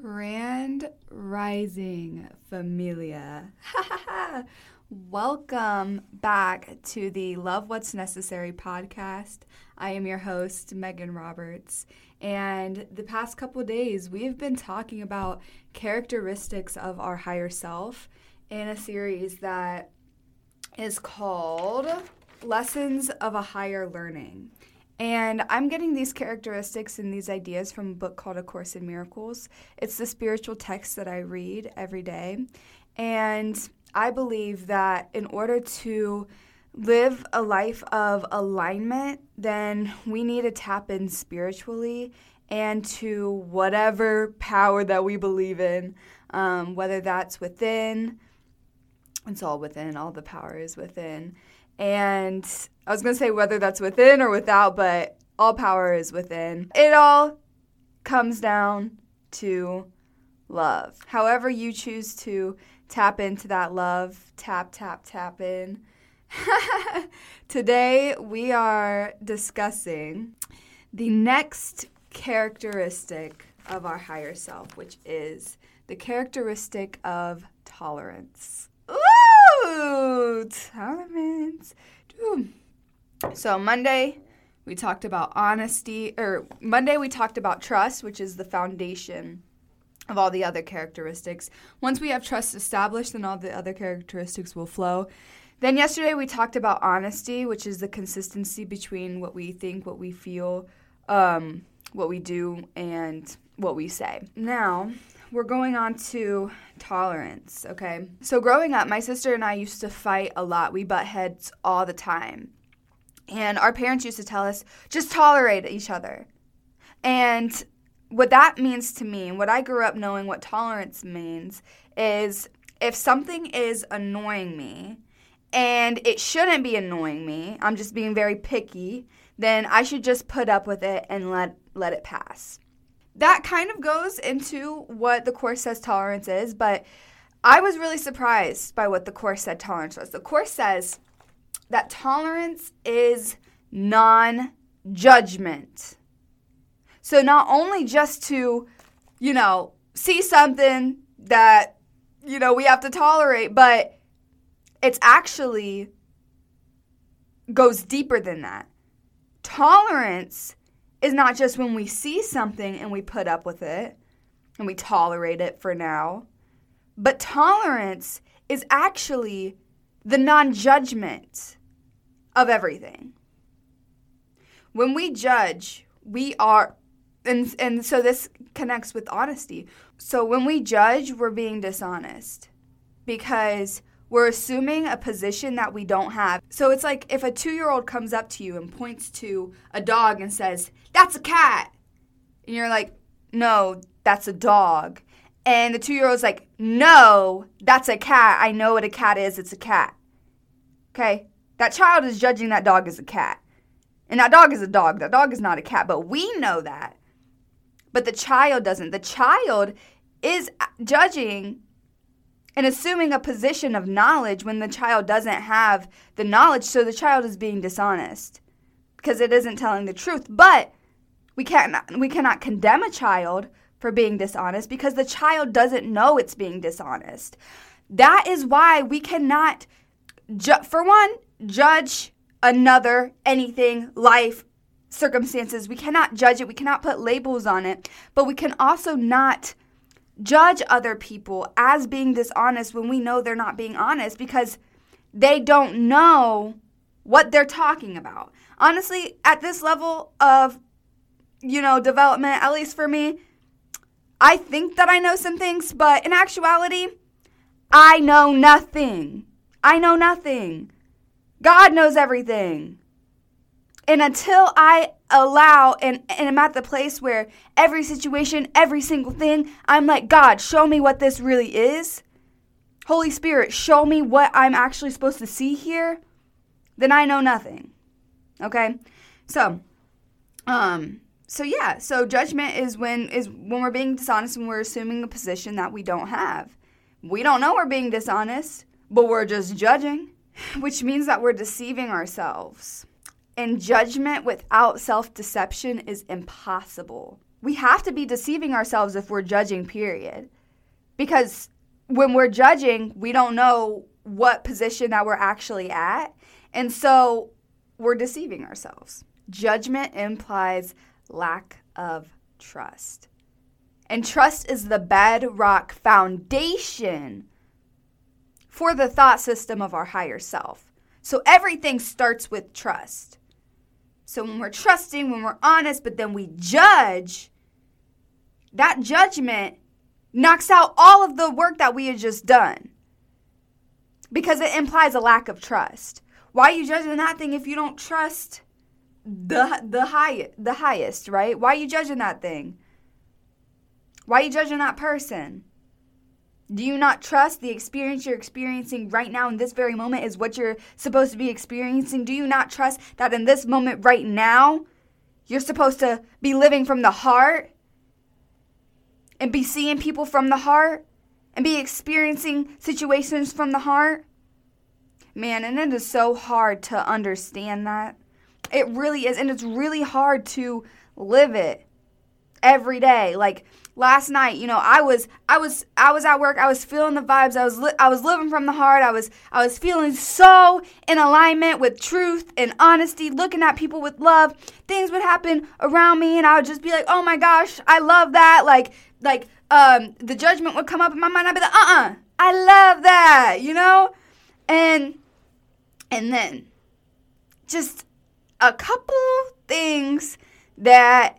Grand Rising Familia. Welcome back to the Love What's Necessary podcast. I am your host, Megan Roberts. And the past couple days, we've been talking about characteristics of our higher self in a series that is called Lessons of a Higher Learning. And I'm getting these characteristics and these ideas from a book called A Course in Miracles. It's the spiritual text that I read every day. And I believe that in order to live a life of alignment, then we need to tap in spiritually and to whatever power that we believe in, um, whether that's within, it's all within, all the power is within. And I was going to say whether that's within or without, but all power is within. It all comes down to love. However, you choose to tap into that love, tap, tap, tap in. Today, we are discussing the next characteristic of our higher self, which is the characteristic of tolerance. Ooh. So Monday we talked about honesty or Monday we talked about trust, which is the foundation of all the other characteristics. Once we have trust established, then all the other characteristics will flow. Then yesterday we talked about honesty, which is the consistency between what we think, what we feel, um, what we do, and what we say. Now, we're going on to tolerance, okay? So, growing up, my sister and I used to fight a lot. We butt heads all the time. And our parents used to tell us, just tolerate each other. And what that means to me, what I grew up knowing what tolerance means, is if something is annoying me and it shouldn't be annoying me, I'm just being very picky, then I should just put up with it and let, let it pass that kind of goes into what the course says tolerance is, but I was really surprised by what the course said tolerance was. The course says that tolerance is non judgment. So, not only just to, you know, see something that, you know, we have to tolerate, but it's actually goes deeper than that. Tolerance is not just when we see something and we put up with it and we tolerate it for now, but tolerance is actually the non judgment of everything. When we judge, we are, and, and so this connects with honesty. So when we judge, we're being dishonest because we're assuming a position that we don't have. So it's like if a two year old comes up to you and points to a dog and says, That's a cat. And you're like, No, that's a dog. And the two year old's like, No, that's a cat. I know what a cat is. It's a cat. Okay? That child is judging that dog as a cat. And that dog is a dog. That dog is not a cat. But we know that. But the child doesn't. The child is judging and assuming a position of knowledge when the child doesn't have the knowledge. So the child is being dishonest because it isn't telling the truth. But we can't we cannot condemn a child for being dishonest because the child doesn't know it's being dishonest. That is why we cannot ju- for one judge another anything life circumstances we cannot judge it we cannot put labels on it but we can also not judge other people as being dishonest when we know they're not being honest because they don't know what they're talking about. Honestly, at this level of you know, development, at least for me, I think that I know some things, but in actuality, I know nothing. I know nothing. God knows everything. And until I allow and, and I'm at the place where every situation, every single thing, I'm like, God, show me what this really is. Holy Spirit, show me what I'm actually supposed to see here. Then I know nothing. Okay? So, um, so yeah, so judgment is when is when we're being dishonest and we're assuming a position that we don't have. We don't know we're being dishonest, but we're just judging, which means that we're deceiving ourselves. And judgment without self deception is impossible. we have to be deceiving ourselves if we're judging, period. Because when we're judging, we don't know what position that we're actually at. And so we're deceiving ourselves. Judgment implies lack of trust. And trust is the bedrock foundation for the thought system of our higher self. So everything starts with trust. So when we're trusting, when we're honest, but then we judge, that judgment knocks out all of the work that we had just done because it implies a lack of trust. Why are you judging that thing if you don't trust the the high the highest, right? Why are you judging that thing? Why are you judging that person? Do you not trust the experience you're experiencing right now in this very moment is what you're supposed to be experiencing? Do you not trust that in this moment right now you're supposed to be living from the heart and be seeing people from the heart and be experiencing situations from the heart? Man, and it is so hard to understand that. It really is. And it's really hard to live it every day. Like last night, you know, I was I was I was at work. I was feeling the vibes. I was li- I was living from the heart. I was I was feeling so in alignment with truth and honesty, looking at people with love. Things would happen around me and I would just be like, "Oh my gosh, I love that." Like like um the judgment would come up in my mind. I'd be like, "Uh-uh. I love that." You know? And and then just a couple things that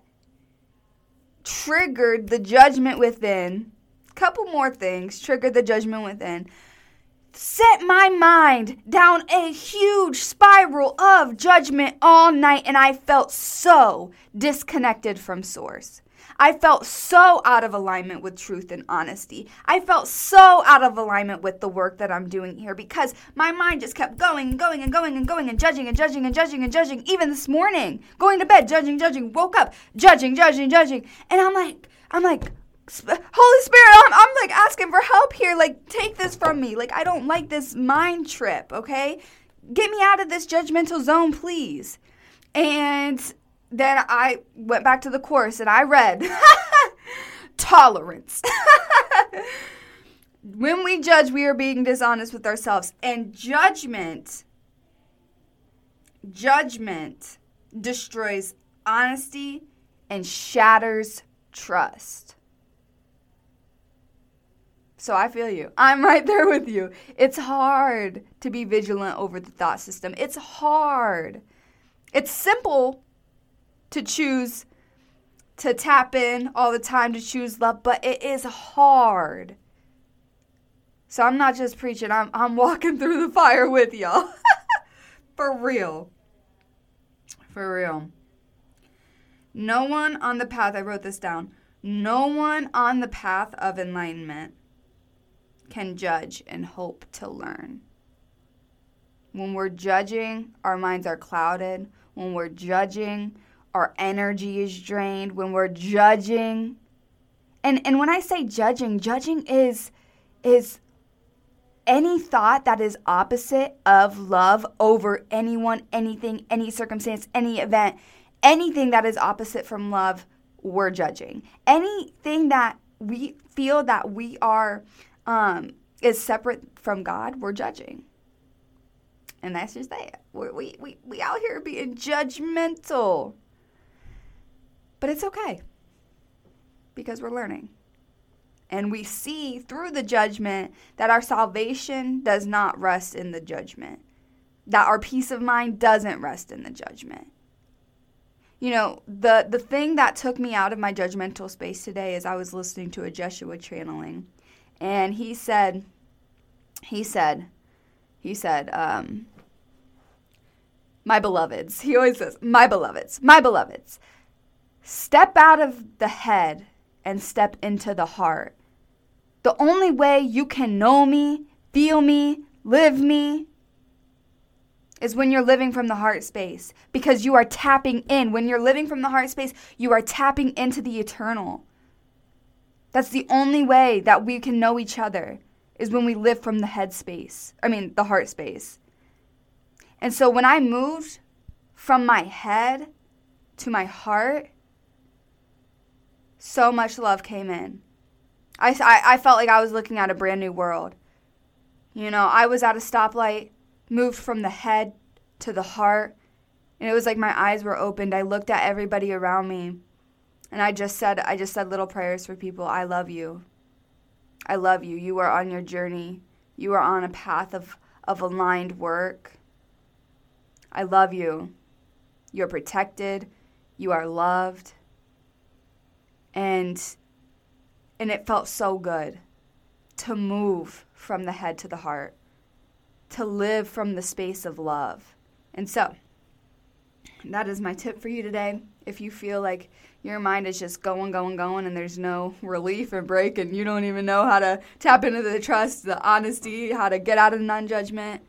triggered the judgment within. Couple more things triggered the judgment within. Set my mind down a huge spiral of judgment all night, and I felt so disconnected from Source. I felt so out of alignment with truth and honesty. I felt so out of alignment with the work that I'm doing here because my mind just kept going and going and going and going and judging and judging and judging and judging. Even this morning, going to bed, judging, judging, woke up, judging, judging, judging. And I'm like, I'm like, Holy Spirit, I'm, I'm like asking for help here. Like, take this from me. Like, I don't like this mind trip, okay? Get me out of this judgmental zone, please. And then I went back to the course and I read tolerance. when we judge, we are being dishonest with ourselves. And judgment, judgment destroys honesty and shatters trust. So I feel you. I'm right there with you. It's hard to be vigilant over the thought system. It's hard. It's simple to choose to tap in all the time to choose love, but it is hard. So I'm not just preaching, I'm, I'm walking through the fire with y'all. For real. For real. No one on the path, I wrote this down, no one on the path of enlightenment can judge and hope to learn. When we're judging, our minds are clouded. When we're judging, our energy is drained, when we're judging. And and when I say judging, judging is is any thought that is opposite of love over anyone, anything, any circumstance, any event, anything that is opposite from love, we're judging. Anything that we feel that we are um, is separate from God, we're judging. And that's just that. We're, we we we out here being judgmental. But it's okay because we're learning. And we see through the judgment that our salvation does not rest in the judgment, that our peace of mind doesn't rest in the judgment. You know, the, the thing that took me out of my judgmental space today is I was listening to a Jeshua channeling. And he said, he said, he said, um, my beloveds. He always says, my beloveds, my beloveds. Step out of the head and step into the heart. The only way you can know me, feel me, live me is when you're living from the heart space because you are tapping in. When you're living from the heart space, you are tapping into the eternal. That's the only way that we can know each other is when we live from the head space. I mean, the heart space. And so when I moved from my head to my heart, so much love came in. I, I, I felt like I was looking at a brand new world. You know, I was at a stoplight, moved from the head to the heart, and it was like my eyes were opened. I looked at everybody around me, and I just said, I just said little prayers for people. I love you. I love you. You are on your journey. You are on a path of, of aligned work. I love you. You're protected. You are loved. And and it felt so good to move from the head to the heart, to live from the space of love. And so, that is my tip for you today. If you feel like your mind is just going, going, going, and there's no relief or break, and you don't even know how to tap into the trust, the honesty, how to get out of non judgment,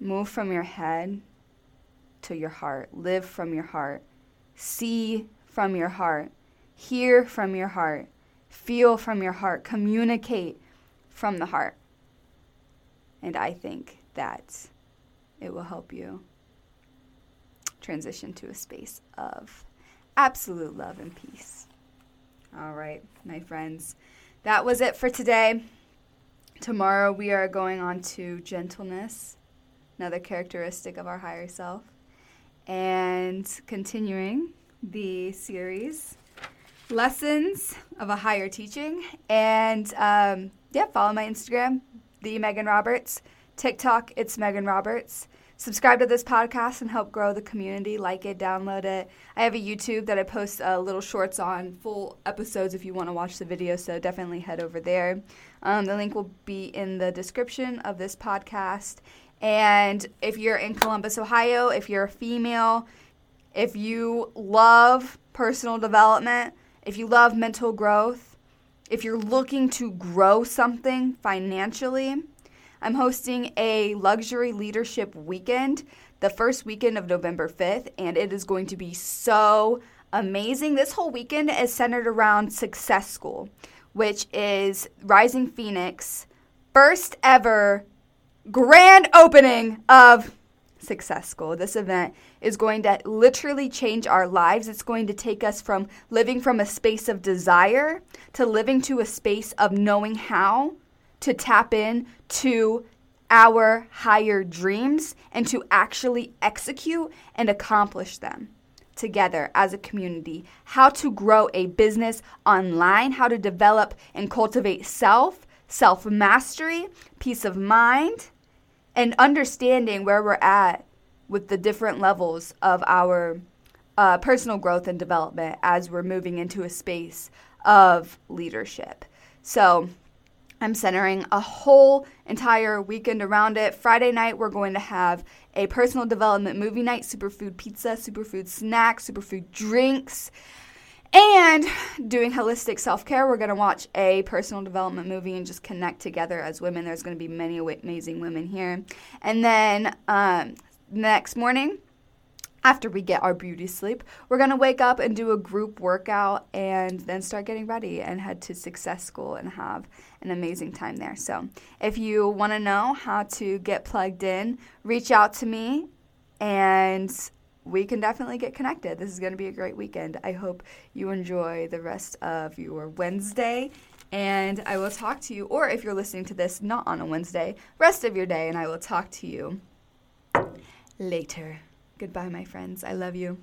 move from your head to your heart. Live from your heart. See from your heart hear from your heart, feel from your heart, communicate from the heart. And I think that it will help you transition to a space of absolute love and peace. All right, my friends, that was it for today. Tomorrow we are going on to gentleness, another characteristic of our higher self, and continuing the series lessons of a higher teaching. And um, yeah, follow my Instagram, the Megan Roberts. TikTok, it's Megan Roberts. Subscribe to this podcast and help grow the community. Like it, download it. I have a YouTube that I post uh, little shorts on, full episodes if you want to watch the video. So definitely head over there. Um, the link will be in the description of this podcast. And if you're in Columbus, Ohio, if you're a female, if you love personal development, if you love mental growth, if you're looking to grow something financially, I'm hosting a luxury leadership weekend the first weekend of November 5th, and it is going to be so amazing. This whole weekend is centered around Success School, which is Rising Phoenix first ever grand opening of Success School. This event is going to literally change our lives. It's going to take us from living from a space of desire to living to a space of knowing how to tap in to our higher dreams and to actually execute and accomplish them together as a community. How to grow a business online, how to develop and cultivate self, self mastery, peace of mind and understanding where we're at with the different levels of our uh, personal growth and development as we're moving into a space of leadership. So, I'm centering a whole entire weekend around it. Friday night, we're going to have a personal development movie night, superfood pizza, superfood snacks, superfood drinks. And doing holistic self care, we're going to watch a personal development movie and just connect together as women. There's going to be many amazing women here. And then um, next morning, after we get our beauty sleep, we're going to wake up and do a group workout and then start getting ready and head to Success School and have an amazing time there. So, if you want to know how to get plugged in, reach out to me and we can definitely get connected. This is going to be a great weekend. I hope you enjoy the rest of your Wednesday. And I will talk to you, or if you're listening to this not on a Wednesday, rest of your day, and I will talk to you later. Goodbye, my friends. I love you.